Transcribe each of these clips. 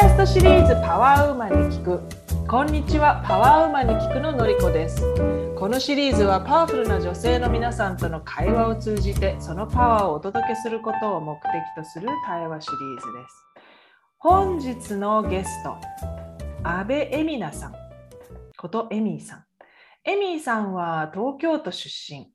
ャストシリーズパワーウーマンに聞く。こんにちはパワーウーマンに聞くののりこです。このシリーズはパワフルな女性の皆さんとの会話を通じてそのパワーをお届けすることを目的とする対話シリーズです。本日のゲスト安部恵美奈さん。ことエミーさん。エミーさんは東京都出身。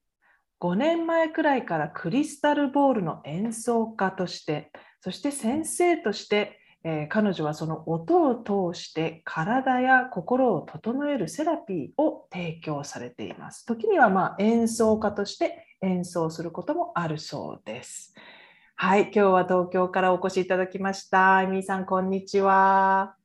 5年前くらいからクリスタルボールの演奏家としてそして先生としてえー、彼女はその音を通して体や心を整えるセラピーを提供されています。時にはまあ演奏家として演奏することもあるそうです。はい、今日は東京からお越しいただきました。エミさん、こんにちは。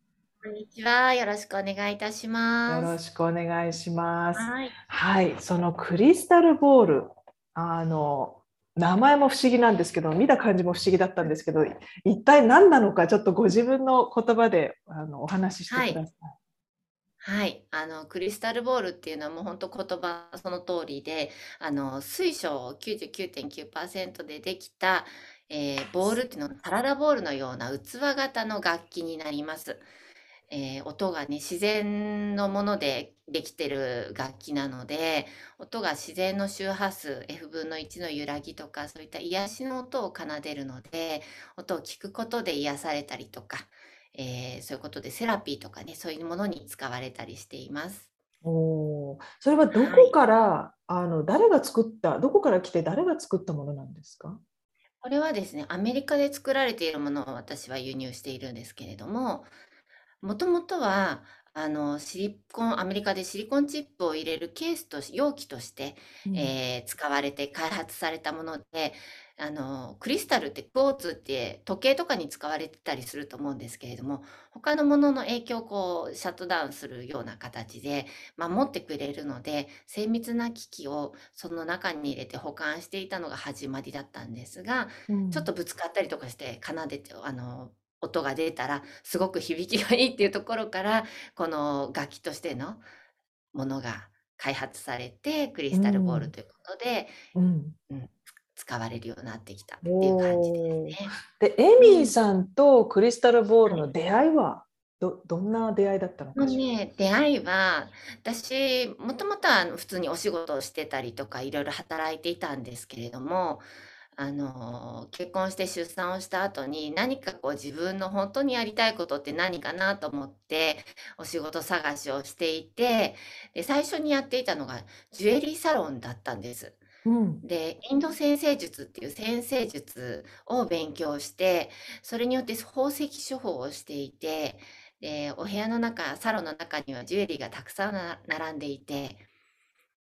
こんにちは。よろしくお願いいたします。よろしくお願いします。はい、はい、そのクリスタルボール、あの名前も不思議なんですけど見た感じも不思議だったんですけど一体何なのかちょっとご自分の言葉であのお話ししてください。はいはい、あのクリスタルボールっていうのはもう本当言葉その通りであの水晶99.9%でできた、えー、ボールっていうのはサラダボールのような器型の楽器になります。えー、音がね自然のものでできてる楽器なので音が自然の周波数 F 分の1の揺らぎとかそういった癒しの音を奏でるので音を聞くことで癒されたりとか、えー、そういうことでセラピーとかねそういうものに使われたりしています。おそれはどこから、はい、あの誰が作ったどこから来て誰が作ったものなんですか？これはですねアメリカで作られているものを私は輸入しているんですけれどももともとは、あの、シリコンアメリカでシリコンチップを入れるケースとし容器として、うん。え使われて開発されたもので、あの、クリスタルってクォーツって時計とかに使われてたりすると思うんですけれども、他のものの影響をこうシャットダウンするような形で守ってくれるので、精密な機器をその中に入れて保管していたのが始まりだったんですが、ちょっとぶつかったりとかして奏でて、あの音が出たらすごく響きがいいっていうところからこの楽器としてのものが開発されてクリスタルボールということで、うん、うん、使われるようになってきたっていう感じですね。でエミーさんとクリスタルボールの出会いは、どどんな出会いだったのかしら、ね、出会いは私もともとは普通にお仕事をしてたりとかいろいろ働いていたんですけれどもあの、結婚して出産をした後に、何かこう自分の本当にやりたいことって何かなと思って、お仕事探しをしていて、で、最初にやっていたのがジュエリーサロンだったんです。うん。で、インド先生術っていう先生術を勉強して、それによって宝石処方をしていて、で、お部屋の中、サロンの中にはジュエリーがたくさん並んでいて、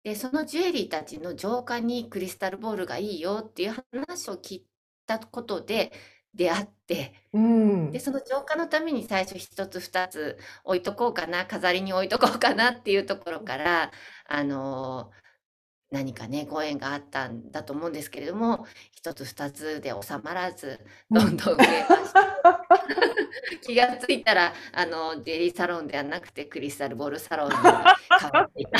で、そのジュエリーたちの浄化にクリスタルボールがいいよっていう話を聞いたことで出会って、うん。で、その浄化のために最初1つ2つ置いとこうかな、飾りに置いとこうかなっていうところから、あの、何かね、ご縁があったんだと思うんですけれども、1つ2つで収まらず、どんどん増えました。気がついたら、あの、デリーサロンではなくてクリスタルボールサロンに変わっていた。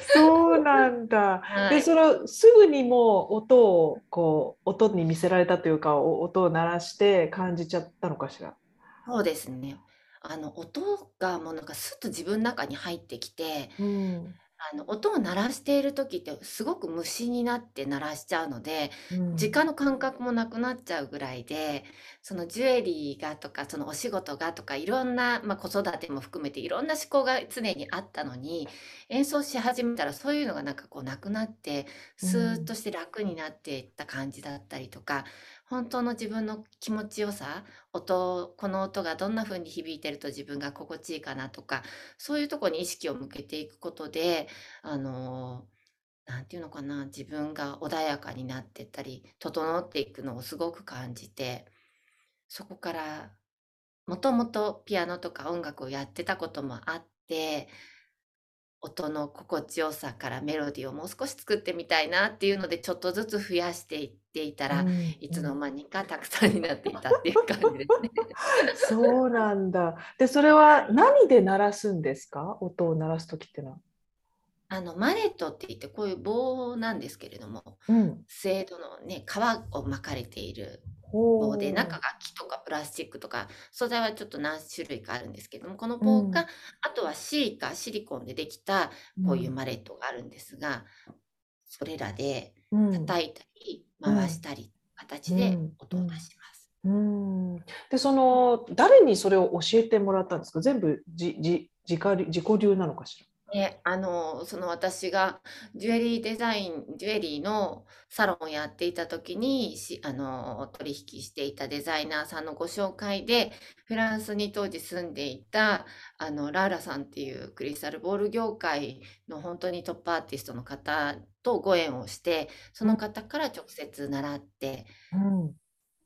そうなんだ。はで、そのすぐにもう音をこう音に見せられたというか、お音を鳴らして感じちゃったのかしら？そうですね。あの音がもうなんかスッと自分の中に入ってきて、うん。あの音を鳴らしている時ってすごく無心になって鳴らしちゃうので、時間の感覚もなくなっちゃうぐらいで、そのジュエリーがとか、そのお仕事がとか、いろんな、まあ、子育ても含めていろんな思考が常にあったのに、演奏し始めたらそういうのがなんかこうなくなって、スーッとして楽になっていった感じだったりとか、本当の自分の気持ちよさ、音この音がどんな風に響いてると自分が心地いいかなとか、そういうとこに意識を向けていくことで、あの、なんていうのかな、自分が穏やかになってったり、整っていくのをすごく感じて、そこから、もともとピアノとか音楽をやってたこともあって、音の心地よさからメロディーをもう少し作ってみたいなっていうのでちょっとずつ増やしていっていたら、うん、いつの間にかたくさんになっていたっていう感じですね。そうなんだ。でそれは何で鳴らすんですか？音を鳴らす時ってのは。あのマレットって言ってこういう棒なんですけれども、うん、精度のね皮を巻かれている棒で、中が木とかプラスチックとか、素材はちょっと何種類かあるんですけども、この棒か、あとはシリカ、シリコンでできたこういうマレットがあるんですが、それらで叩いたり回したり、形で音を出します。うん。でその誰にそれを教えてもらったんですか？全部じじ自自己流なのかしら？で、あの、その私がジュエリーデザイン、ジュエリーのサロンをやっていた時に、し、あの、取引していたデザイナーさんのご紹介で、フランスに当時住んでいた、あの、ラーラさんっていうクリスタルボール業界の本当にトップアーティストの方とご縁をして、その方から直接習って、うん、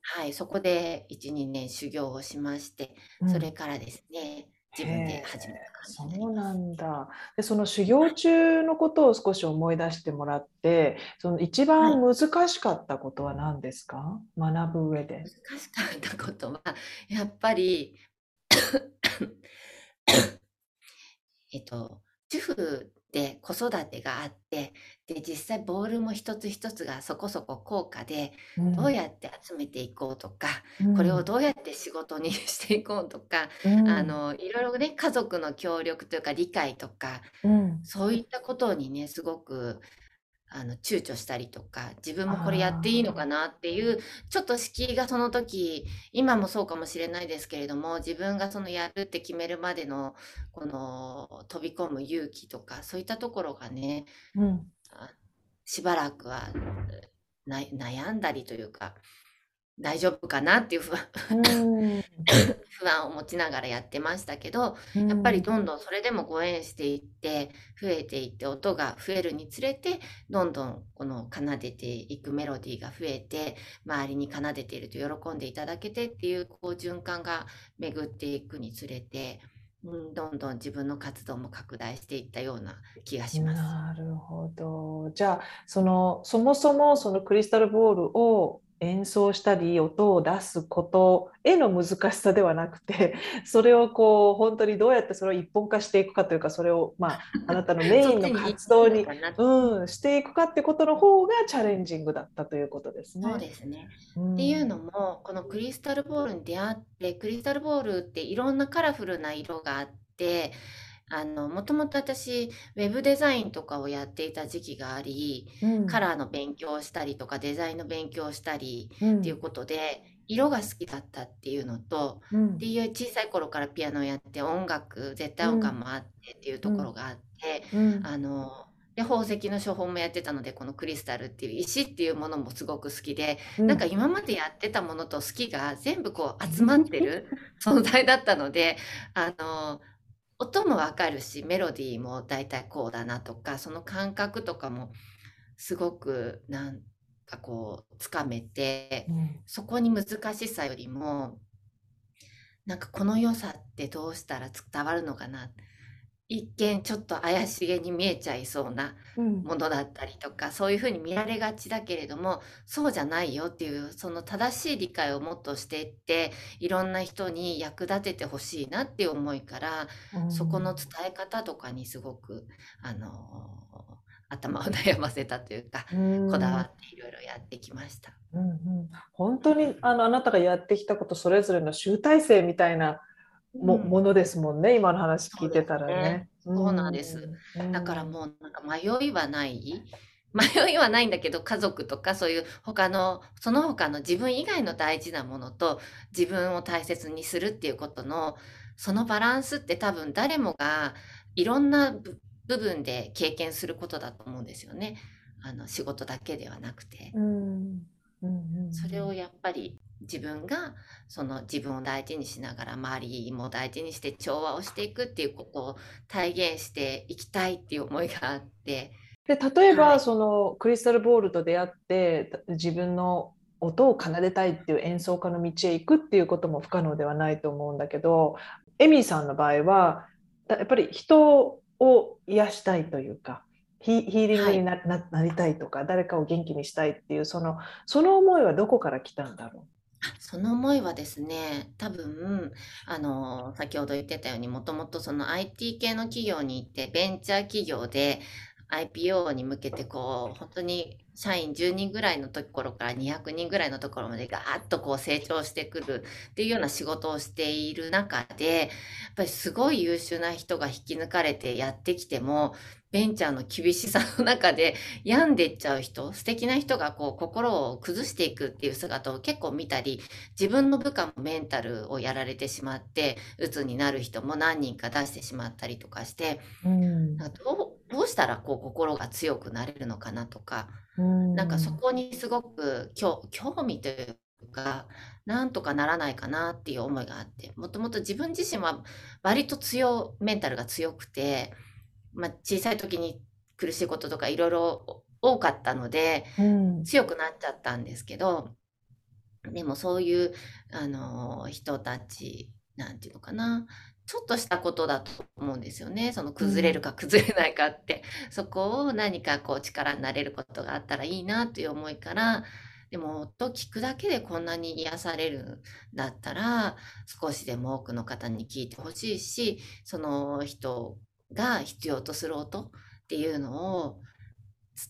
はい、そこで1、2年修行をしまして、それからですね、自分で始めたそうなんだ。でその修行中のことを少し思い出してもらってその一番難しかったことは何ですか、はい、学ぶ上で。難しかったことはやっぱり えっと主婦で子育てがあってで実際ボールも一つ一つがそこそこ高価で、うん、どうやって集めていこうとか、うん、これをどうやって仕事に していこうとか、うん、あのいろいろね家族の協力というか理解とか、そういったことにねすごくあの躊躇したりとか自分もこれやっていいのかなっていうちょっと敷居がその時今もそうかもしれないですけれども自分がそのやるって決めるまでのこの飛び込む勇気とかそういったところがね、うん、しばらくは悩んだりというか大丈夫かなっていう不安 不安を持ちながらやってましたけど、やっぱりどんどんそれでもご縁していって増えていって音が増えるにつれてどんどんこの奏でていくメロディーが増えて周りに奏でていると喜んでいただけてっていうこう循環が巡っていくにつれて。うん、どんどん自分の活動も拡大していったような気がします。なるほど。じゃあそのそもそもそのクリスタルボールを演奏したり音を出すことへの難しさではなくて それをこう本当にどうやってそれを一本化していくかというかそれをまあ あなたのメインの活動に うん、していくかってことの方がチャレンジングだったということですね。そうですね、うん、っていうのもこのクリスタルボールに出会ってクリスタルボールっていろんなカラフルな色があってあの、もともと私、ウェブデザインとかをやっていた時期があり、うん、カラーの勉強をしたりとか、デザインの勉強をしたりっていうことで、色が好きだったっていうのと、うん、っていう小さい頃からピアノをやって音楽、絶対音感もあってっていうところがあって、あの、で宝石の処方もやってたのでこのクリスタルっていう石っていうものもすごく好きで、うん、なんか今までやってたものと好きが全部こう集まってる 存在だったのであの音もわかるし、メロディーもだいたいこうだなとか、その感覚とかもすごくなんかこうつかめて、うん、そこに難しさよりも、なんかこの良さってどうしたら伝わるのかな。一見ちょっと怪しげに見えちゃいそうなものだったりとか、そういうふうに見られがちだけれどもそうじゃないよっていうその正しい理解をもっとしていっていろんな人に役立ててほしいなっていう思いから、そこの伝え方とかにすごくあの頭を悩ませたというか、こだわっていろいろやってきました。うんうん、本当にあのあなたがやってきたことそれぞれの集大成みたいなも,、ものですもんね今の話聞いてたらね。そうなんです。だからもうなんか迷いはない？迷いはないんだけど家族とかそういう他のその他の自分以外の大事なものと自分を大切にするっていうことのそのバランスって多分誰もがいろんな部分で経験することだと思うんですよね。あの仕事だけではなくて。うんそれをやっぱり自分がその自分を大事にしながら周りも大事にして調和をしていくっていうことを体現していきたいっていう思いがあって。で例えば、はい、そのクリスタルボールと出会って自分の音を奏でたいっていう演奏家の道へ行くっていうことも不可能ではないと思うんだけどエミーさんの場合はやっぱり人を癒したいというかヒーリングになはい、なりたいとか誰かを元気にしたいっていうそのその思いはどこから来たんだろう？その思いはですね、多分、あの、先ほど言ってたように、もともとその IT 系の企業に行って、ベンチャー企業で IPO に向けて、こう、本当に社員10人ぐらいのところから200人ぐらいのところまでガーッとこう成長してくるっていうような仕事をしている中で、やっぱりすごい優秀な人が引き抜かれてやってきても、ベンチャーの厳しさの中で 病んでいっちゃう人、素敵な人がこう心を崩していくっていう姿を結構見たり、自分の部下もメンタルをやられてしまって、鬱になる人も何人か出してしまったりとかして、うん、どうどうしたらこう心が強くなれるのかなとか、うん、なんかそこにすごく興味というか、なんとかならないかなっていう思いがあって、もともと自分自身は割と強、メンタルが強くて、まあ、小さい時に苦しいこととかいろいろ多かったので、うん、強くなっちゃったんですけどでもそういうあの人たちなんていうのかなちょっとしたことだと思うんですよね。その崩れるか崩れないかって、うん、そこを何かこう力になれることがあったらいいなという思いから、でも音聞くだけでこんなに癒されるんだったら、少しでも多くの方に聞いてほしいし、その人が必要とする音っていうのを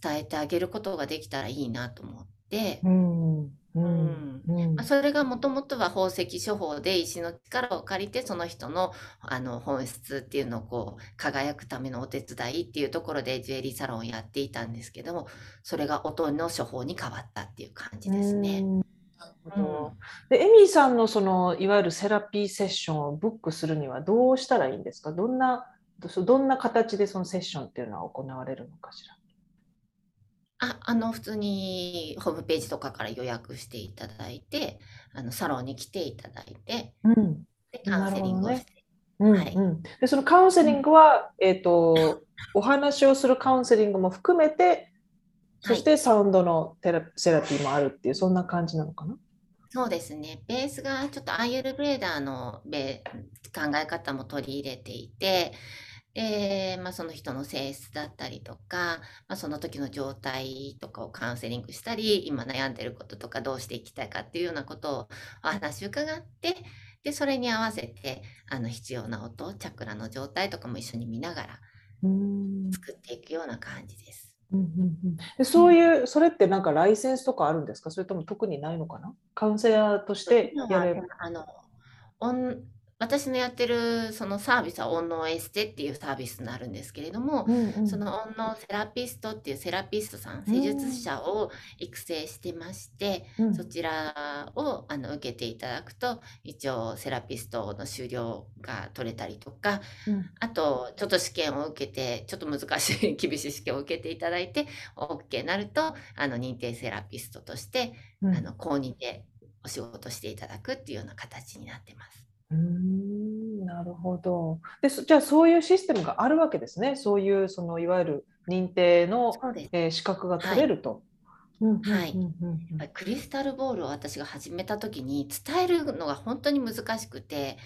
伝えてあげることができたらいいなと思って、うんうん。うん。まあ、それがもともとは宝石処方で石の力を借りてその人のあの本質っていうのをこう輝くためのお手伝いっていうところでジュエリーサロンをやっていたんですけどもそれが音の処方に変わったっていう感じですね。うん、でエミーさんのそのいわゆるセラピーセッションをブックするにはどうしたらいいんですか？どんなどんな形でそのセッションっていうのは行われるのかしら？あ、あの、普通にホームページとかから予約していただいて、あの、サロンに来ていただいて、うん、で、カウンセリングをして。うんはい、うん、でそのカウンセリングは、えっ、ー、と、お話をするカウンセリングも含めて、そしてサウンドのテラセラピーもあるっていう、そんな感じなのかな？そうですね。ベースがちょっとアイユルベーダーのベ考え方も取り入れていて、で、まあ、その人の性質だったりとか、まあ、その時の状態とかをカウンセリングしたり、今悩んでることとかどうしていきたいかっていうようなことをお話伺って、で、それに合わせて、あの、必要な音、チャクラの状態とかも一緒に見ながら作っていくような感じです。うんうんうん、でそういう、それってなんかライセンスとかあるんですか？それとも特にないのかな？カウンセラーとしてやれるあの私のやってるそのサービスは音能エステっていうサービスになるんですけれども、うんうん、その音能セラピストっていうセラピストさん、施術者を育成してまして、うん、そちらをあの受けていただくと、一応セラピストの修了が取れたりとか、うん、あと、ちょっと試験を受けて、ちょっと難しい、厳しい試験を受けていただいて、OK になると、あの認定セラピストとして、あの公認でお仕事していただくっていうような形になってます。うんなるほど。でじゃあそういうシステムがあるわけですね。そういうそのいわゆる認定の、えー、資格が取れると。はい、クリスタルボールを私が始めた時に伝えるのが本当に難しくて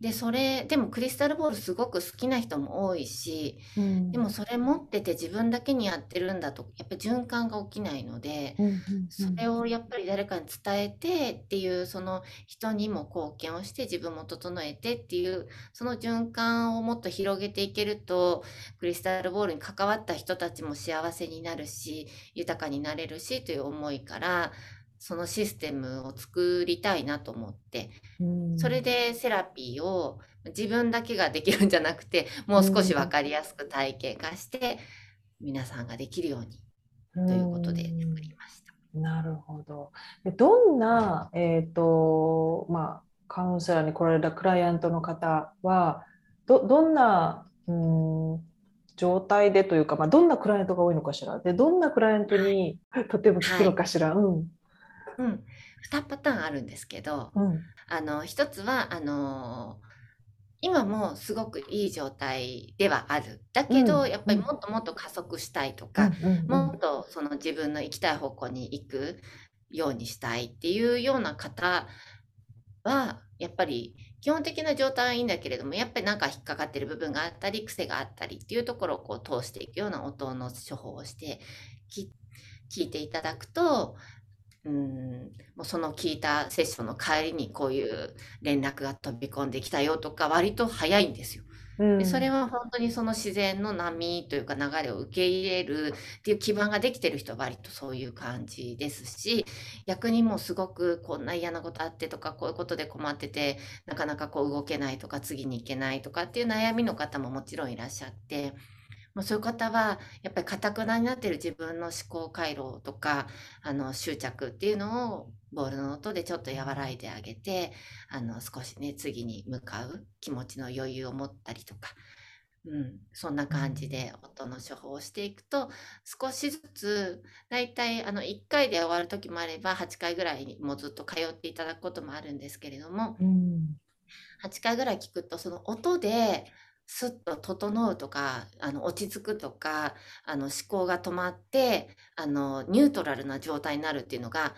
で、それ、でもクリスタルボールすごく好きな人も多いし、うでもそれ持ってて自分だけにやってるんだと、やっぱ循環が起きないので、うんうん。それをやっぱり誰かに伝えてっていう、その人にも貢献をして自分も整えてっていう、その循環をもっと広げていけると、クリスタルボールに関わった人たちも幸せになるし、豊かになれるしという思いから、そのシステムを作りたいなと思って、それでセラピーを自分だけができるんじゃなくてもう少し分かりやすく体系化して皆さんができるようにということで作りました。なるほど。どんな、えーとまあ、カウンセラーに来られたクライアントの方はどどんな、うん、状態でというか、まあ、どんなクライアントが多いのかしらでどんなクライアントに、はい、とても聞くのかしら。はい、うんうん、2パターンあるんですけど、うん、あの1つはあの今もすごくいい状態ではある。だけど、うん、やっぱりもっともっと加速したいとか、もっとその自分の行きたい方向に行くようにしたいっていうような方は、やっぱり基本的な状態はいいんだけれども、やっぱりなんか引っかかってる部分があったり、癖があったりっていうところをこう通していくような音の処方をして、聞いていただくと、うん、もうその聞いたセッションの帰りにこういう連絡が飛び込んできたよとか割と早いんですよ。でそれは本当にその自然の波というか流れを受け入れるっていう基盤ができてる人は割とそういう感じですし逆にもうすごくこんな嫌なことあってとかこういうことで困っててなかなかこう動けないとか次に行けないとかっていう悩みの方ももちろんいらっしゃってもうそういう方はやっぱりかたくなになってる自分の思考回路とかあの執着っていうのをボールの音でちょっと和らいであげてあの少しね次に向かう気持ちの余裕を持ったりとか、うん、そんな感じで音の処方をしていくと少しずつだいたいあの1回で終わる時もあれば8回ぐらいもずっと通っていただくこともあるんですけれども、うん、8回ぐらい聞くとその音でスッと整うとか、あの、落ち着くとか、あの、思考が止まって、あの、ニュートラルな状態になるっていうのが、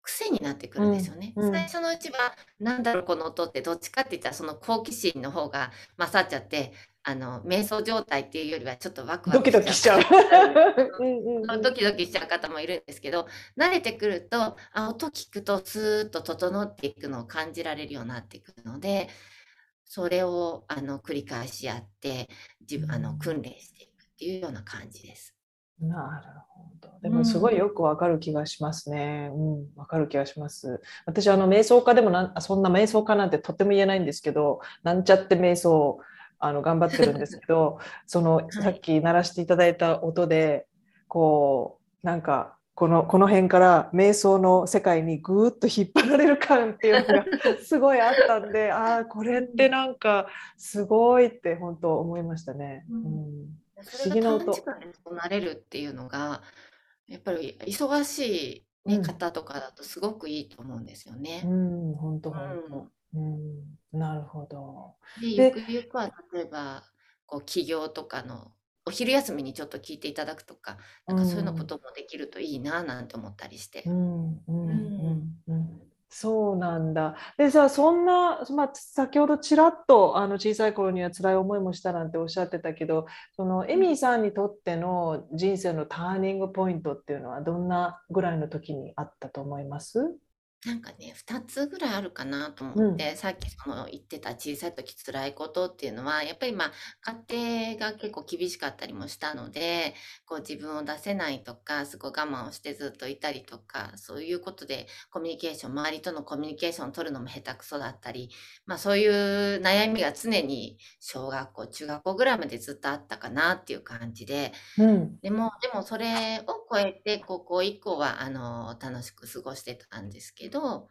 癖になってくるんですよね。うん、最初のうちは、なんだろう、この音って、どっちかって言ったら、その好奇心の方が勝っちゃって、あの、瞑想状態っていうよりは、ちょっとワクワクドキドキしちゃう。ドキドキしちゃう方もいるんですけど、慣れてくると、あ、音聞くとスーッと整っていくのを感じられるようになってくるので、それをあの繰り返しやって自分あの訓練していくっていうような感じです。なるほど。でもすごいよくわかる気がしますね。うん、わ、かる気がします。私あの瞑想家でもなそんな瞑想家なんてとても言えないんですけど、なんちゃって瞑想あの頑張ってるんですけど、その さっき鳴らしていただいた音でこうなんかこのこの辺から瞑想の世界にぐーっと引っ張られる感っていうのが すごいあったんでああこれってなんかすごいって本当思いましたね。うん、不思議な音。なれるっていうのがやっぱり忙しい、ね、方とかだとすごくいいと思うんですよね。うん、本当本当。うん、なるほど。でゆくゆくは例えばこう企業とかのお昼休みにちょっと聞いていただくとか、なんかそういうのこともできるといいななんて思ったりして。そうなんだ。でさ、そんな、まあ、先ほどちらっとあの小さい頃には辛い思いもしたなんておっしゃってたけど、そのエミーさんにとっての人生のターニングポイントっていうのはどんなぐらいの時にあったと思います？なんかね、2つぐらいあるかなと思って、さっきその言ってた小さい時辛いことっていうのは、やっぱりまあ、家庭が結構厳しかったりもしたので、こう自分を出せないとか、すごい我慢をしてずっといたりとか、そういうことでコミュニケーション、周りとのコミュニケーションを取るのも下手くそだったり、まあそういう悩みが常に小学校、中学校ぐらいまでずっとあったかなっていう感じで、うん。でも、でもそれを超えて高校以降は、あの、楽しく過ごしてたんですけど、ど、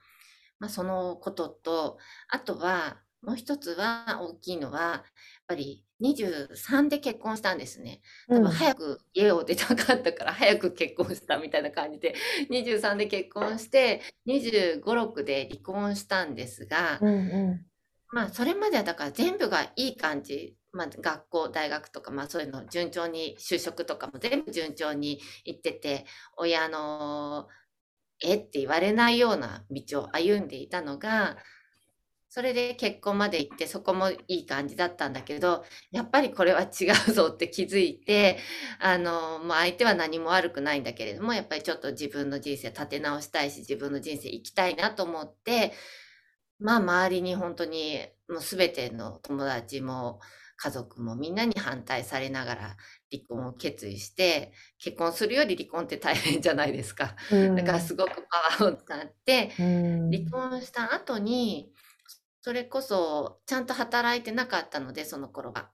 まあ、そのことと、あとは、もう一つは大きいのは、やっぱり23で結婚したんですね。多分早く家を出たかったから早く結婚したみたいな感じで、23で結婚して、25、6で離婚したんですが、うんうん、まあそれまではだから全部がいい感じ。まあ学校、大学とか、まあそういうの順調に就職とかも全部順調に行ってて、親のえ？って言われないような道を歩んでいたのが、それで結婚まで行ってそこもいい感じだったんだけど、やっぱりこれは違うぞって気づいて、あの、もう相手は何も悪くないんだけれども、やっぱりちょっと自分の人生立て直したいし、自分の人生生きたいなと思って、まあ周りに本当にもう全ての友達も家族もみんなに反対されながら離婚を決意して結婚するより離婚って大変じゃないですか、うん、だからすごくパワーを使って離婚した後にそれこそちゃんと働いてなかったのでその頃は。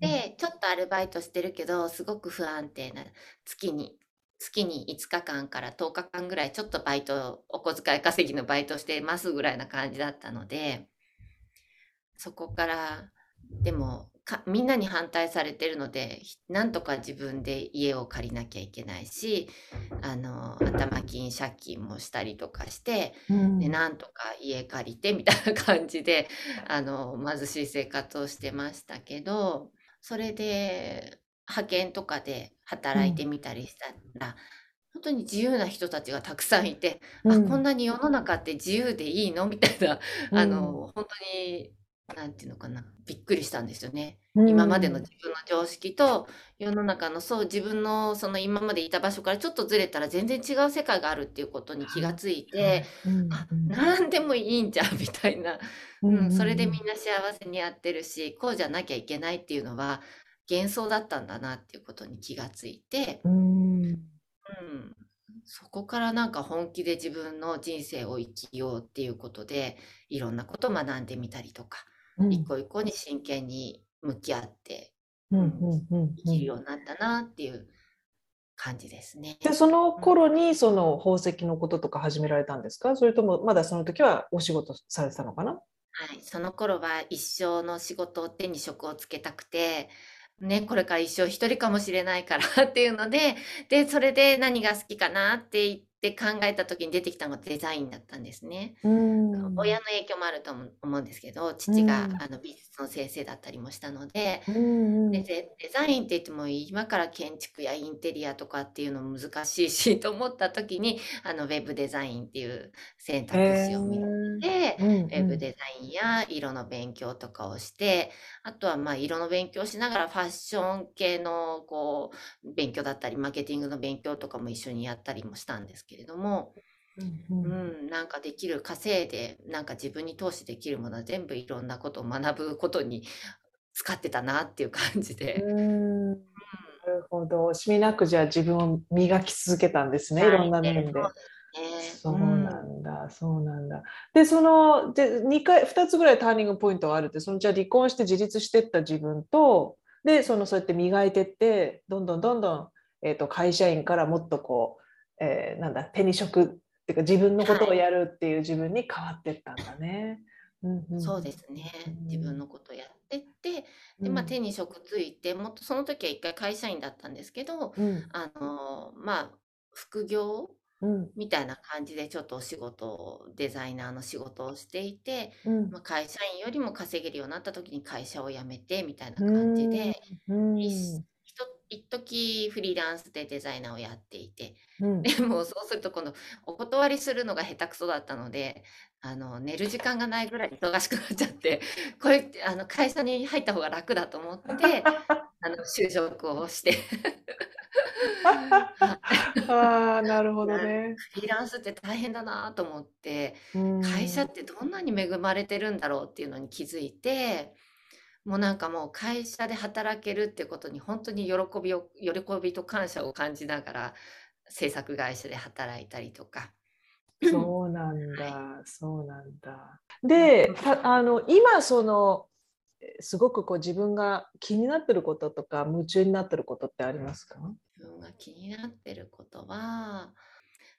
でちょっとアルバイトしてるけどすごく不安定な月に月に5日間から10日間ぐらいちょっとバイトお小遣い稼ぎのバイトしてますぐらいな感じだったのでそこからでもかみんなに反対されてるのでなんとか自分で家を借りなきゃいけないしあの頭金借金もしたりとかして、うん、でなんとか家借りてみたいな感じであの貧しい生活をしてましたけどそれで派遣とかで働いてみたりしたら、うん、本当に自由な人たちがたくさんいて、うん、あこんなに世の中って自由でいいの？みたいな、あの本当になんていうのかな、びっくりしたんですよね。う今までのん。自分の常識と世の中のそう自分のその今までいた場所からちょっとずれたら全然違う世界があるっていうことに気がついて、あ、うん。なんでもいいんじゃんみたいな、うんうん、それでうんみんな幸せにやってるし、こうじゃなきゃいけないっていうのは幻想だったんだなっていうことに気がついて、うん。そこからなんか本気で自分の人生を生きようっていうことでいろんなことを学んでみたりとか一うん。個一個に真剣に向き合って。生うんきるようになったなっていう感じですね。で、そのうん、頃にその宝石のこととか始められたんですか？それともまだその時はお仕事されてたのかな？はい、その頃は一生の仕事を手に職をつけたくて、ね、これから一生一人かもしれないからっていうので、で、それで何が好きかなって言って考えた時に出てきたのがデザインだったんですね。う親ん。の影響もあると思思うんですけど、う父がん。あの美術の先生だったりもしたので、うん。うで、ん。デデザインって言っても今から建築やインテリアとかっていうの難しいしと思った時に、あのウェブデザインっていう選へ択え。肢を見つけて、うん。ウェうん。ブデザインや色の勉強とかをして、あとはまあ色の勉強しながらファッション系のこう勉強だったり、マーケティングの勉強とかも一緒にやったりもしたんですけれども、うん。う。うんん、なんかできる、稼いで、なんか自分に投資できるものは全部いろんなことを学ぶことに使ってたなっていう感じうで。ん。なうん、るほど。惜しみなくじゃあ自分を磨き続けたんですね。いろんな面で。そうなんん。だ、そうなんだ。で、その、で、2回、2つぐらいターニングポイントがあるって、そのじゃあ離婚して自立してった自分と、で、そのそうやって磨いてって、どんどんどんどん、えっと、会社員からもっとこう、えーなんだ、手に職っていうか自分のことはい。をやるっていう自分に変わってったんだね。うんうん。そうですね。うん。自分のことやってって、で、まあうん。手に職ついて、もっとその時は一回会社員だったんですけど、うん。あの、まあ副業うん。みたいな感じでちょっとお仕事を、デザイナーの仕事をしていて、うん。まあ、会社員よりも稼げるようになった時に会社を辞めてみたいなう感じんで、うん。いしひと一時フリーランスでデザイナーをやっていて、うんでもそうすると今度お断りするのが下手くそだったので、あの寝る時間がないぐらい忙しくなっちゃって、これあの会社に入った方が楽だと思って、あの就職をして。は いああ、なるほどね。フリーランスって大変だなと思って、う会社んってどんなに恵まれてるんだろうっていうのに気づいて、もうなんかもう会社で働けるってことに本当に喜びを喜びと感謝を感じながら制作会社で働いたりとか。そうなんはい。だ、そうなんだ。うん。で、たあの、今その、えすごくこう自分が気になってることとか、夢中になってることってありますか？自分が気になってることは、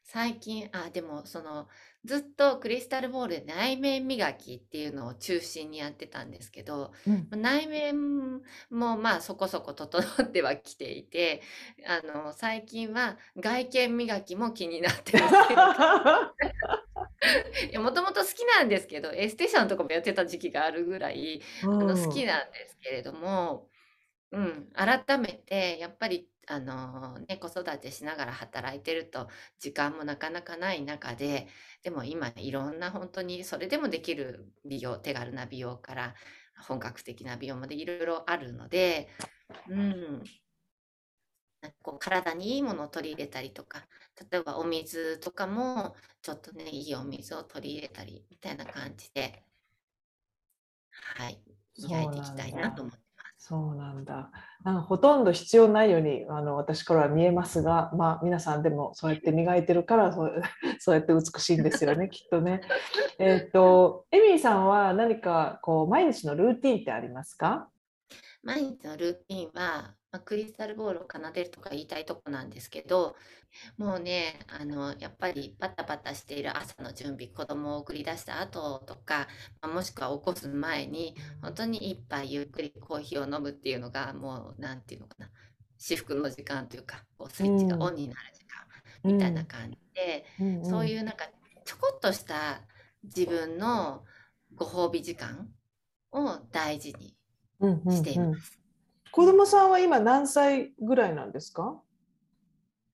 最近、あ、でもそのずっとクリスタルボールで内面磨きっていうのを中心にやってたんですけど、うん。ま、内面もまあそこそこ整ってはきていて、あの最近は外見磨きも気になってるっていもともと好きなんですけど、エステシャンとかもやってた時期があるぐらい、あの好うん。きなんですけれども、うん、改めてやっぱりあのね、子育てしながら働いてると時間もなかなかない中で、でも今いろんな本当にそれでもできる美容、手軽な美容から本格的な美容までいろいろあるので、うん。なんかこう体にいいものを取り入れたりとか、例えばお水とかもちょっとね、いいお水を取り入れたりみたいな感じではい、磨いていきたいな。と思って。そうなんだ。なんかほとんど必要ないように、あの、私からは見えますが、まあ、皆さんでもそうやって磨いてるから、そう そうやって美しいんですよね、きっとね。えっと、エミーさんは何かこう毎日のルーティンってありますか？毎日のルーティンは、ま、クリスタルボールを奏でるとか言いたいとこなんですけど、もうね、あの、やっぱりバタバタしている朝の準備、子供を送り出した後とか、ま、もしくは起こす前に、ほんとに一杯ゆっくりコーヒーを飲むっていうのが、もう何て言うのかな、至福の時間というか、こうスうイッチがオん。ンになる時間う。みたいなん感じで、うんうん。そういうなんかちょこっとした自分のご褒美時間を大事にしてい。ます。子供さんは今何歳ぐらいなんですか？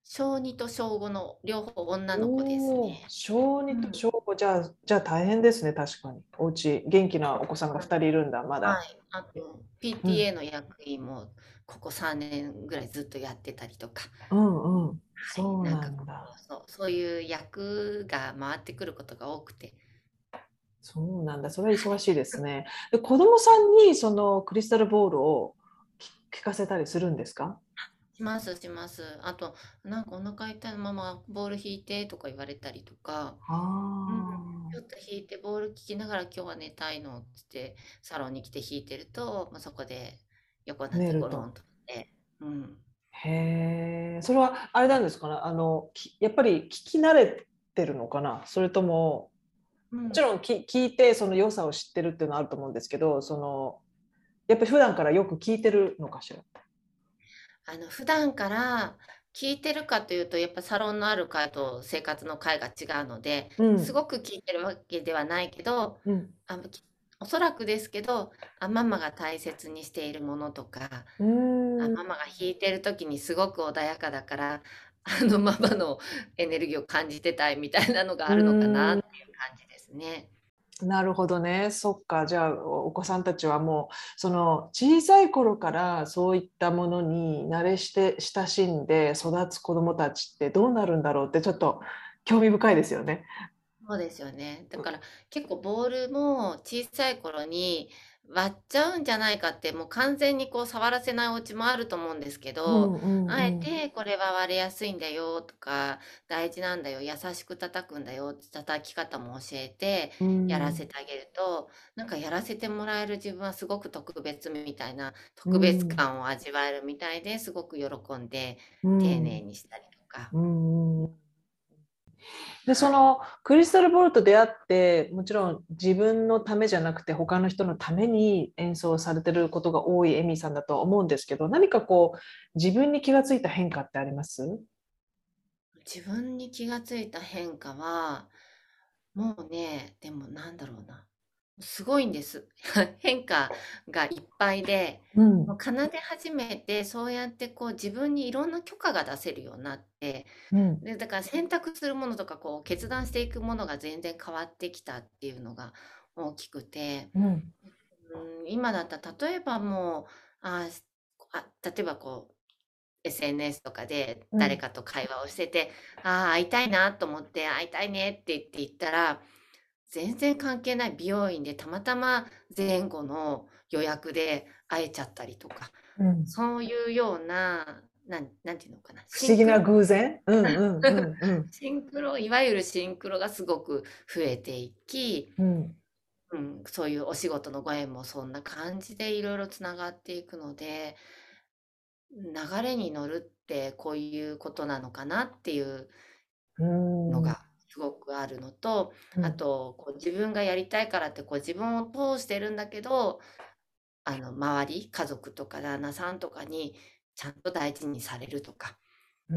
小2と小5の両方女の子ですね。小2とうん。小5、じゃあ、じゃあ大変ですね、確かに。お家、元気なお子さんが2人いるんだ、まだ。はい。あと、うん。PTA の役員もここ3年ぐらいずっとやってたりとか。うんうん。はい。そうなんかこう、なんだ。そう、そういう役が回ってくることが多くて。そうなんだ。それは忙しいですはい。ね。で、子供さんにそのクリスタルボールをき聞かせたりするんですか？しますします。あと、なんかお腹痛いのママ、ボール引いてとか言われたりとか、うん、あちょっと引いてボール聞きながら今日は寝たいのって言ってサロンに来て引いてると、まあ、そこで横にあ、なっ。てゴロンとうん、へえ、それはあれなんですかね？あの、きやっぱり聞き慣れてるのかな？それとも、うん、もちろんき聞いてその良さを知ってるっていうのはあると思うんですけど、その、やっぱり普段からよく聞いてるのかしら？あの普段から聞いてるかというとやっぱサロンのある会と生活の会が違うのでうん、すごく聞いてるわけではないけどうん、あおそらくですけどあママが大切にしているものとかうあママが弾いてる時にすごく穏やかだからあのママのエネルギーを感じてたいみたいなのがうあるのかな。っていう感じですね。なるほどね。そっか。じゃあ、お子さんたちはもう、その小さい頃からそういったものに慣れして親しんで育つ子どもたちってどうなるんだろうってちょっと興味深いですよね。そうですよね。だから結構ボールも小さい頃に割っちゃうんじゃないかってもう完全にこう触らせないお家もあると思うんですけうど、んうんあえうん。てこれは割れやすいんだよとか大事なんだよ優しく叩くんだよって叩き方も教えてうやらんせてあげるとなんかやらせてもらえる自分はすごく特別みたいなう特別ん感を味わえるみたいですごく喜んでう丁寧んにしたりとか。うんうんで、そ。のクリスタルボールと出会って、もちろん自分のためじゃなくて他の人のために演奏されてることが多いエミさんだと思うんですけど、何かこう自分に気がついた変化ってあります？自分に気がついた変化は、もうね、でもなんだろうな。すごいんです。変化がいっぱいで、うん。もう奏で始めて、そうやってこう自分にいろんな許可が出せるようになって、うん。で、だから選択するものとかこう決断していくものが全然変わってきたっていうのが大きくて、うん。うん、今だったら例えばもう、あ、あ、例えばこう、SNS とかでうん。誰かと会話をしてて、ああ、会いたいなと思って、会いたいねって言って言ったら、全然関係ない美容院でたまたま前後の予約で会えちゃったりとか、うん。そういうような、なん、なんていうのかな、不思議な偶然？うんうんうんうん。シンクロ、いわゆるシンクロがすごく増えていき、うん。うん、そういうお仕事のご縁もそんな感じでいろいろつながっていくので、流れに乗るってこういうことなのかなっていううん。のがすごくあるのと、うんあとこう自分がやりたいからってこう自分を通してるんだけど、あの周り、家族とか旦那さんとかにちゃんと大事にされるとか、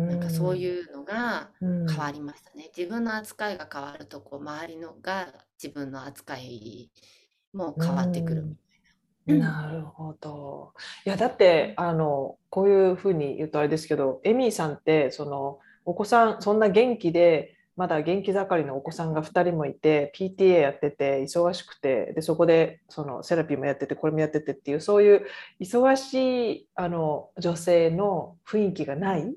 なんかそういうのがうん変わりましたね。自分の扱いが変わるとこう周りのが自分の扱いも変わってくるみたいな。うんなるほど。いや、だって、あの、こういうふうに言うとあれですけど、エミーさんって、その、お子さん、そんな元気で、まだ元気盛りのお子さんが2人もいて、PTA やってて、忙しくて、で、そこで、その、セラピーもやってて、これもやっててっていう、そういう忙しい、あの、女性の雰囲気がない。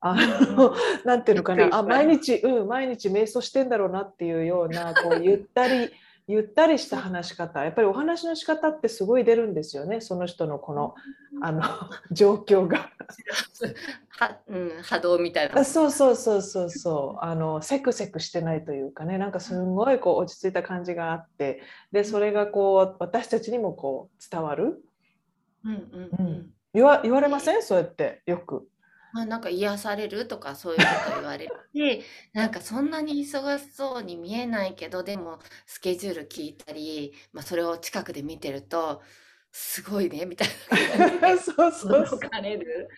あの、なんていうのかな、あ、毎日、うん、毎日瞑想してんだろうなっていうような、こう、ゆったり、ゆったりした話し方、やっぱりお話の仕方ってすごい出るんですよね、その人のこの、あの、状況が。は、うん、波動みたいな。あそうそうそうそうそう、あの、セクセクしてないというかね、なんかすごいこう落ち着いた感じがあって、で、それがこう、私たちにもこう、伝わる。うんうんうん。言わ、言われません？そうやって、よく。まあ、なんか癒されるとかそういうこと言われる し、なんかそんなに忙しそうに見えないけど、でもスケジュール聞いたり、まあ、それを近くで見てると、すごいね、みたいな感じで そうそうそう。驚かれる。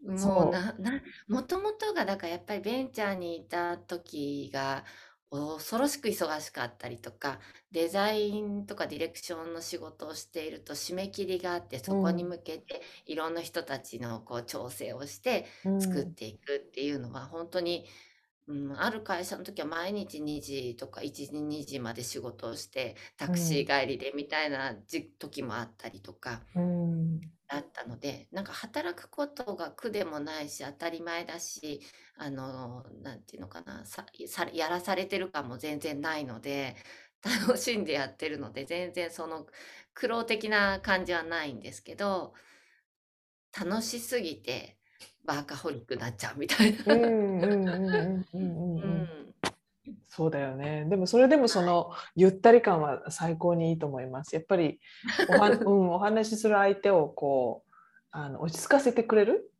もうな、な、もともとが、だからやっぱりベンチャーにいた時が恐ろしく忙しかったりとかデザインとかディレクションの仕事をしていると締め切りがあってそこに向けていろんな人たちのこう調整をして作っていくっていうのは本当に、うん、ある会社の時は毎日2時とか1時2時まで仕事をしてタクシー帰りでみたいな時もあったりとか。うんだったのでなんか働くことが苦でもないし当たり前だしあのなんていうのかなささやらされてる感も全然ないので 楽しんでやってるので全然その苦労的な感じはないんですけど楽しすぎてバーカホリックになっちゃうみたいな。そうだよね。でもそれでもそのゆったり感は最高にいいと思います。やっぱりおは、うん、お話しする相手をこうあの落ち着かせてくれる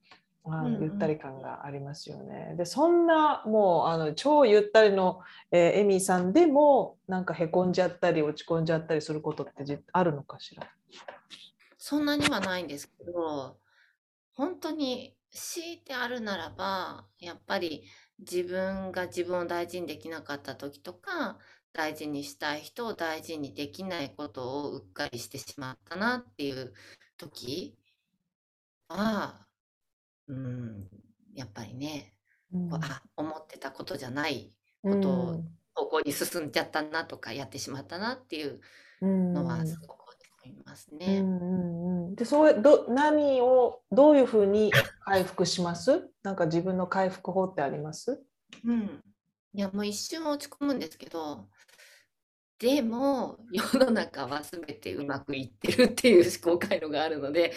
あのゆったり感がありますよね。でそんなもうあの超ゆったりの、えー、エミーさんでもなんかへこんじゃったり落ち込んじゃったりすることってあるのかしら？そんなにはないんですけど本当に強いてあるならばやっぱり自分が自分を大事にできなかった時とか大事にしたい人を大事にできないことをうっかりしてしまったなっていう時は、うん、やっぱりね、うん、あ思ってたことじゃないことを方向に進んじゃったなとかやってしまったなっていうのはすごく思いますね。うんうんうん、でそうど何をどういうふうに回復します？なんか自分の回復法ってあります？うん。いやもう一瞬落ち込むんですけどでも世の中は全てうまくいってるっていう思考回路があるので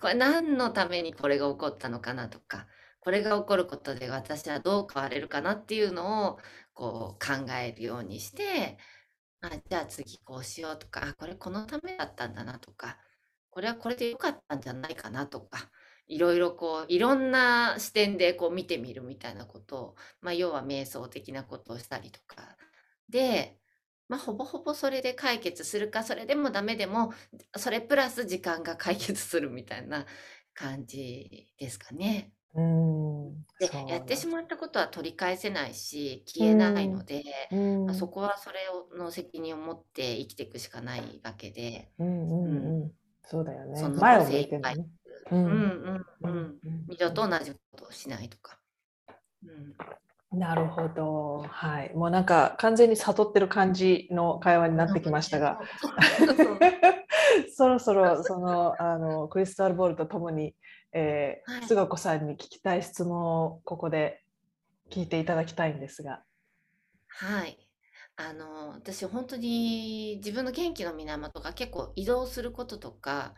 これ何のためにこれが起こったのかなとかこれが起こることで私はどう変われるかなっていうのをこう考えるようにしてあ、じゃあ次こうしようとか、あ、これこのためだったんだなとか、これはこれで良かったんじゃないかなとか、いろいろこう、いろんな視点でこう見てみるみたいなことを、まあ、要は瞑想的なことをしたりとか。で、まあ、ほぼほぼそれで解決するか、それでもダメでも、それプラス時間が解決するみたいな感じですかね。うん。で、やってしまったことは取り返せないし、消えないので、まあ、そこはそれをの責任を持って生きていくしかないわけで、うんうんうん、そうだよね。前を向いてね。うんうんうん、二度と同じことをしないとか。うん、なるほど。はい。もうなんか完全に悟ってる感じの会話になってきましたが、そろそろそのあのクリスタルボールとともにえー、はい、菅子さんに聞きたい質問をここで聞いていただきたいんですが。はい。あの私本当に自分の元気の源が結構移動することとか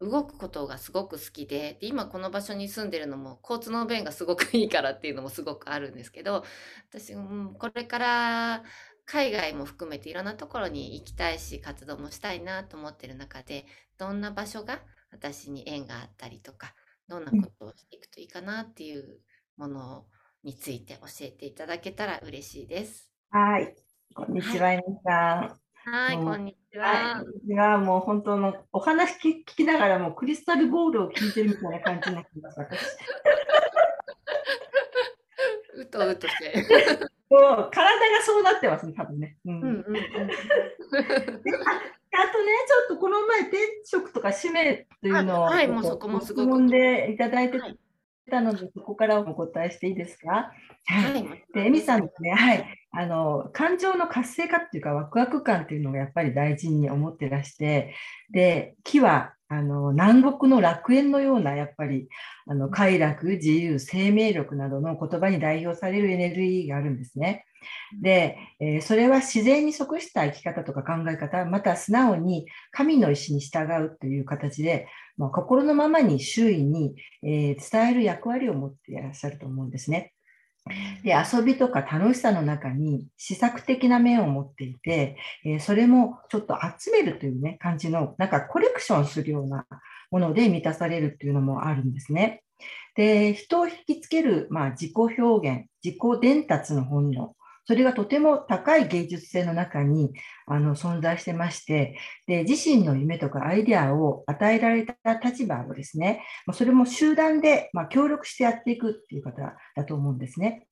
動くことがすごく好きでで今この場所に住んでるのも交通の便がすごくいいからっていうのもすごくあるんですけど私、うん、これから海外も含めていろんなところに行きたいし活動もしたいなと思ってる中でどんな場所が私に縁があったりとかどんなことをしていくといいかなっていうものについて教えていただけたら嬉しいです。はい、こんにちは、はい、さん。はい、こんにちは。はもう本当のお話聞きながらもクリスタルボールを聞いてるみたいな感じになってます、私。うとうとして。もう体がそうなってますね、多分ね。うんうんうんうん あとね、ちょっとこの前、転職とか使命というのを、はい、もうそこもすごく。でいただいてたので、はい、そこからお答えしていいですか？はい。で、エミさんですね、はい。あの、感情の活性化っていうか、ワクワク感っていうのがやっぱり大事に思ってらして、で、木は、あの、南国の楽園のような、やっぱり、あの、快楽、自由、生命力などの言葉に代表されるエネルギーがあるんですね。で、えー、それは自然に即した生き方とか考え方、また素直に神の意志に従うという形で、まあ、心のままに周囲に、えー、伝える役割を持っていらっしゃると思うんですね。で遊びとか楽しさの中に試作的な面を持っていて、え、それもちょっと集めるというね、感じの、なんかコレクションするようなもので満たされるっていうのもあるんですね。で、人を引きつける、まあ、自己表現、自己伝達の本能、それがとても高い芸術性の中にあの存在してまして、で自身の夢とかアイデアを与えられた立場をですね、それも集団で、まあ、協力してやっていくっていう方だと思うんですね。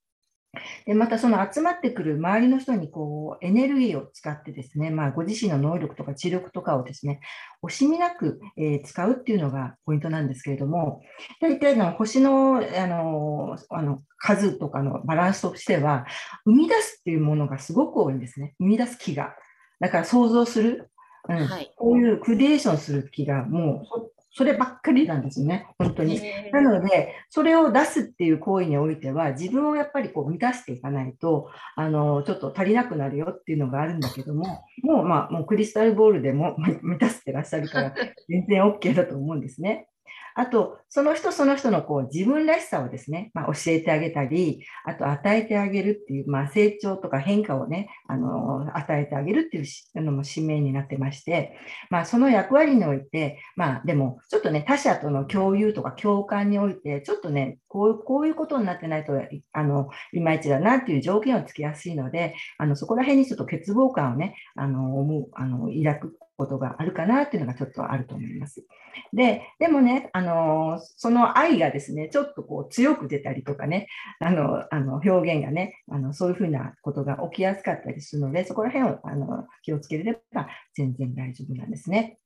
でまたその集まってくる周りの人にこうエネルギーを使ってですね、まあ、ご自身の能力とか知力とかをですね惜しみなく、えー、使うっていうのがポイントなんですけれども大体の星のあのあの数とかのバランスとしては生み出すっていうものがすごく多いんですね。生み出す気が。だから想像する、うん。はい、こういうクリエーションする気がもうそればっかりなんですよね、本当に。なので、それを出すっていう行為においては、自分をやっぱりこう満たしていかないと、あのちょっと足りなくなるよっていうのがあるんだけども、もう,、まあ、もうクリスタルボールでも満たしてらっしゃるから、全然 OK だと思うんですね。あと、その人その人のこう自分らしさをですね、まあ、教えてあげたり、あと与えてあげるっていう、まあ、成長とか変化をね、あの与えてあげるっていうのも使命になってまして、まあ、その役割において、まあ、でも、ちょっとね、他者との共有とか共感において、ちょっとね、こうこういうことになってないと、あのいまいちだなっていう条件をつけやすいので、あのそこら辺にちょっと欠乏感をね、あの思うあの抱くことがあるかなっていうのがちょっとあると思います。で、でもね、あのその愛がですね、ちょっとこう強く出たりとかね、あのあの表現がねあの、そういうふうなことが起きやすかったりするので、そこら辺をあの気をつければ全然大丈夫なんですね。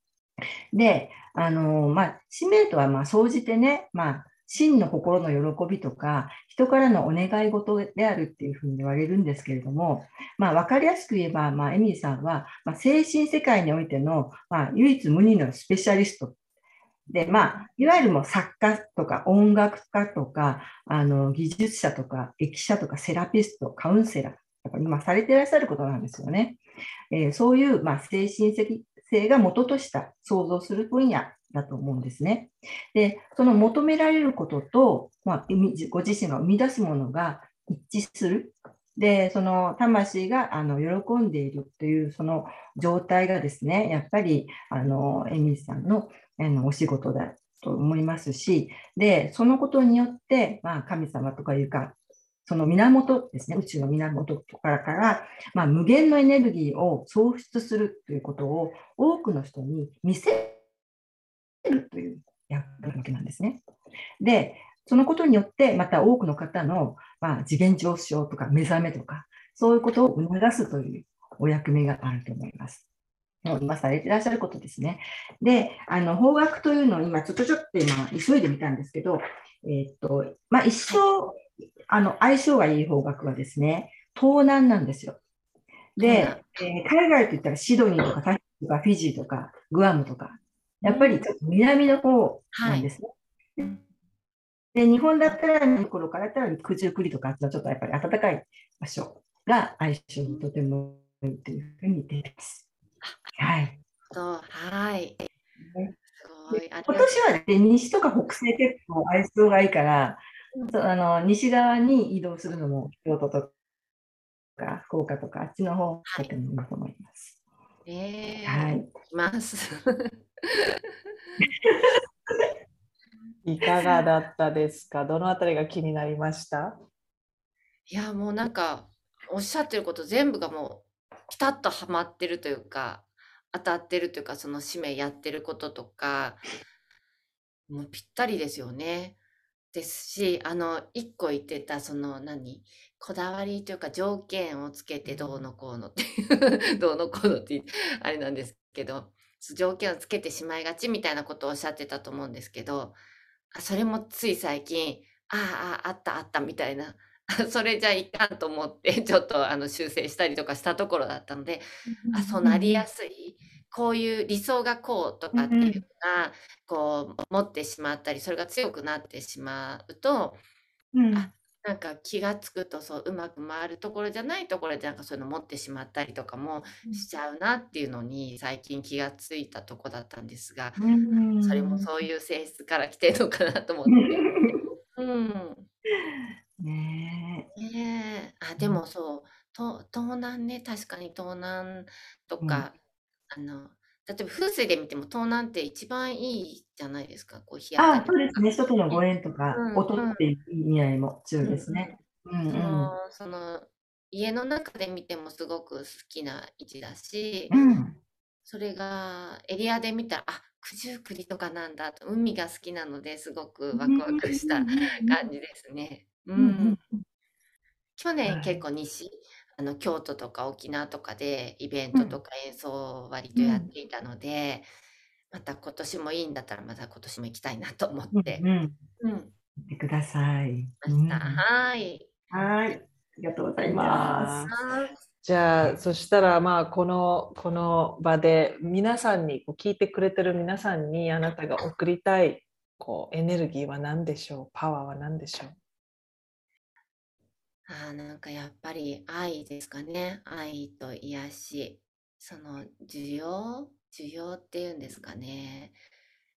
で、あのまあ、使命とはまあ総じてね、まあ、真の心の喜びとか、人からのお願い事であるっていうふうに言われるんですけれども、まあ、分かりやすく言えば、まあ、エミリーさんは、まあ、精神世界においての、まあ、唯一無二のスペシャリストで、まあ、いわゆるもう作家とか音楽家とか、あの技術者とか、駅舎とか、セラピスト、カウンセラー、やっぱ今されていらっしゃることなんですよね。えー、そういう、まあ、精神性が元とした想像する分野だと思うんですね。で、その求められることと、まあ、ご自身が生み出すものが一致する。で、その魂があの喜んでいるというその状態がですね、やっぱりあのエミリーさんのあのお仕事だと思いますし、で、そのことによって、まあ、神様とかいうか、その源ですね、宇宙の源からから、まあ、無限のエネルギーを創出するということを多くの人に見せるという役割なんですね。で、そのことによって、また多くの方の、まあ、次元上昇とか目覚めとか、そういうことを促すというお役目があると思います。今されていらっしゃることですね。で、あの方角というのを今、ちょっとちょっと今、急いでみたんですけど、えー、っと、まあ、一生、あの相性がいい方角はですね、東南なんですよ。で、えー、海外といったらシドニーとかタヒとかフィジーとかグアムとかやっぱりちょっと南の方なんですね。はい、で日本だったら、の頃からだったら九十九里とか、あっちのちょっとやっぱり暖かい場所が相性にとてもいいというふうに言っています。はい。はい。今年は、ね、西とか北西結構相性がいいから、あの西側に移動するのも京都とか福岡とかあっちの方がとてもいいと思います。えー、はい。います。いかがだったですか？どのあたりが気になりました？いや、もうなんか、おっしゃってること全部がもう、ピタッとはまってるというか、当たってるというか、その使命やってることとか、もうぴったりですよね。ですし、あの、一個言ってた、その何、こだわりというか条件をつけてどうのこうのっていう どうのこうのってあれなんですけど、条件をつけてしまいがちみたいなことをおっしゃってたと思うんですけど、それもつい最近、ああ、あったあったみたいな、それじゃいかんと思って、ちょっとあの修正したりとかしたところだったので、あ、そうなりやすい。こういう理想がこうとかっていうのが、こう持ってしまったり、それが強くなってしまうと、あ、なんか気が付くとそううまく回るところじゃないところでなんかそういうの持ってしまったりとかもしちゃうなっていうのに最近気が付いたとこだったんですが、それもそういう性質から来てるのかなと思って。うん。ねねあでもそう東東南ね確かに東南とか、あの例えば風水で見ても東南って一番いいじゃないですか、こう日当たりあ、そうですね。人とのご縁とか、うん音っていう意味合いも強いですね。うんそのその家の中で見てもすごく好きな位置だし、うん。それがエリアで見たら、あ、九十九里とかなんだと、海が好きなのですごくワクワクした感じですね。うん。去年結構西、あの京都とか沖縄とかでイベントとか演奏を割とやっていたので、また今年もいいんだったらまた今年も行きたいなと思って。うん、うん。行ってください。はい。はい。ありがとうございます。じゃあ、そしたら、まあ、この、この場で皆さんに、こう聞いてくれてる皆さんにあなたが送りたいこうエネルギーは何でしょう？パワーは何でしょう？あなんかやっぱり愛ですかね。愛と癒し。その需要需要っていうんですかね。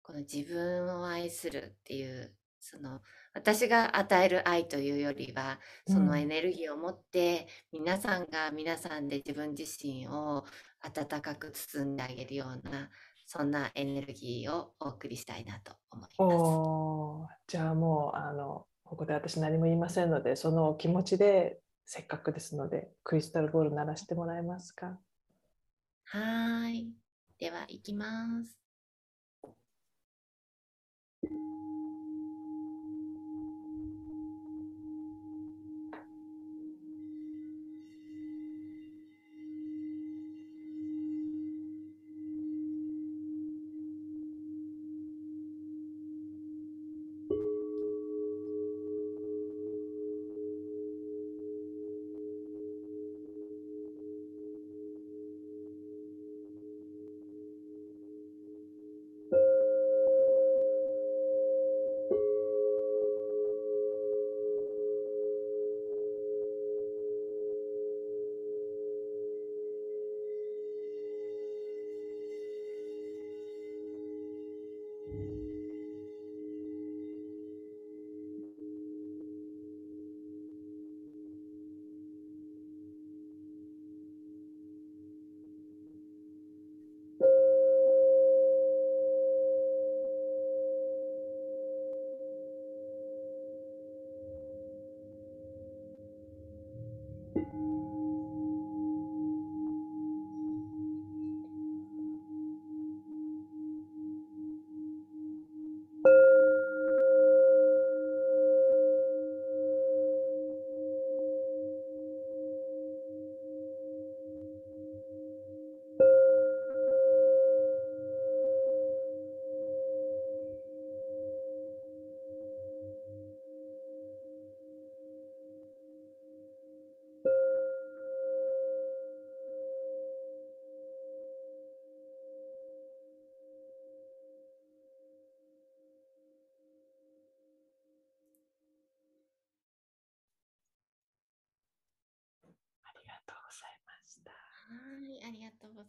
この自分を愛するっていう、その私が与える愛というよりは、そのエネルギーを持って、皆さんが皆さんで自分自身を温かく包んであげるような、そんなエネルギーをお送りしたいなと思います。おじゃあもうあのここで私何も言いませんのでその気持ちでせっかくですのでクリスタルボール鳴らしてもらえますか？はい。では行きます。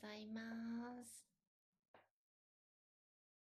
ございます。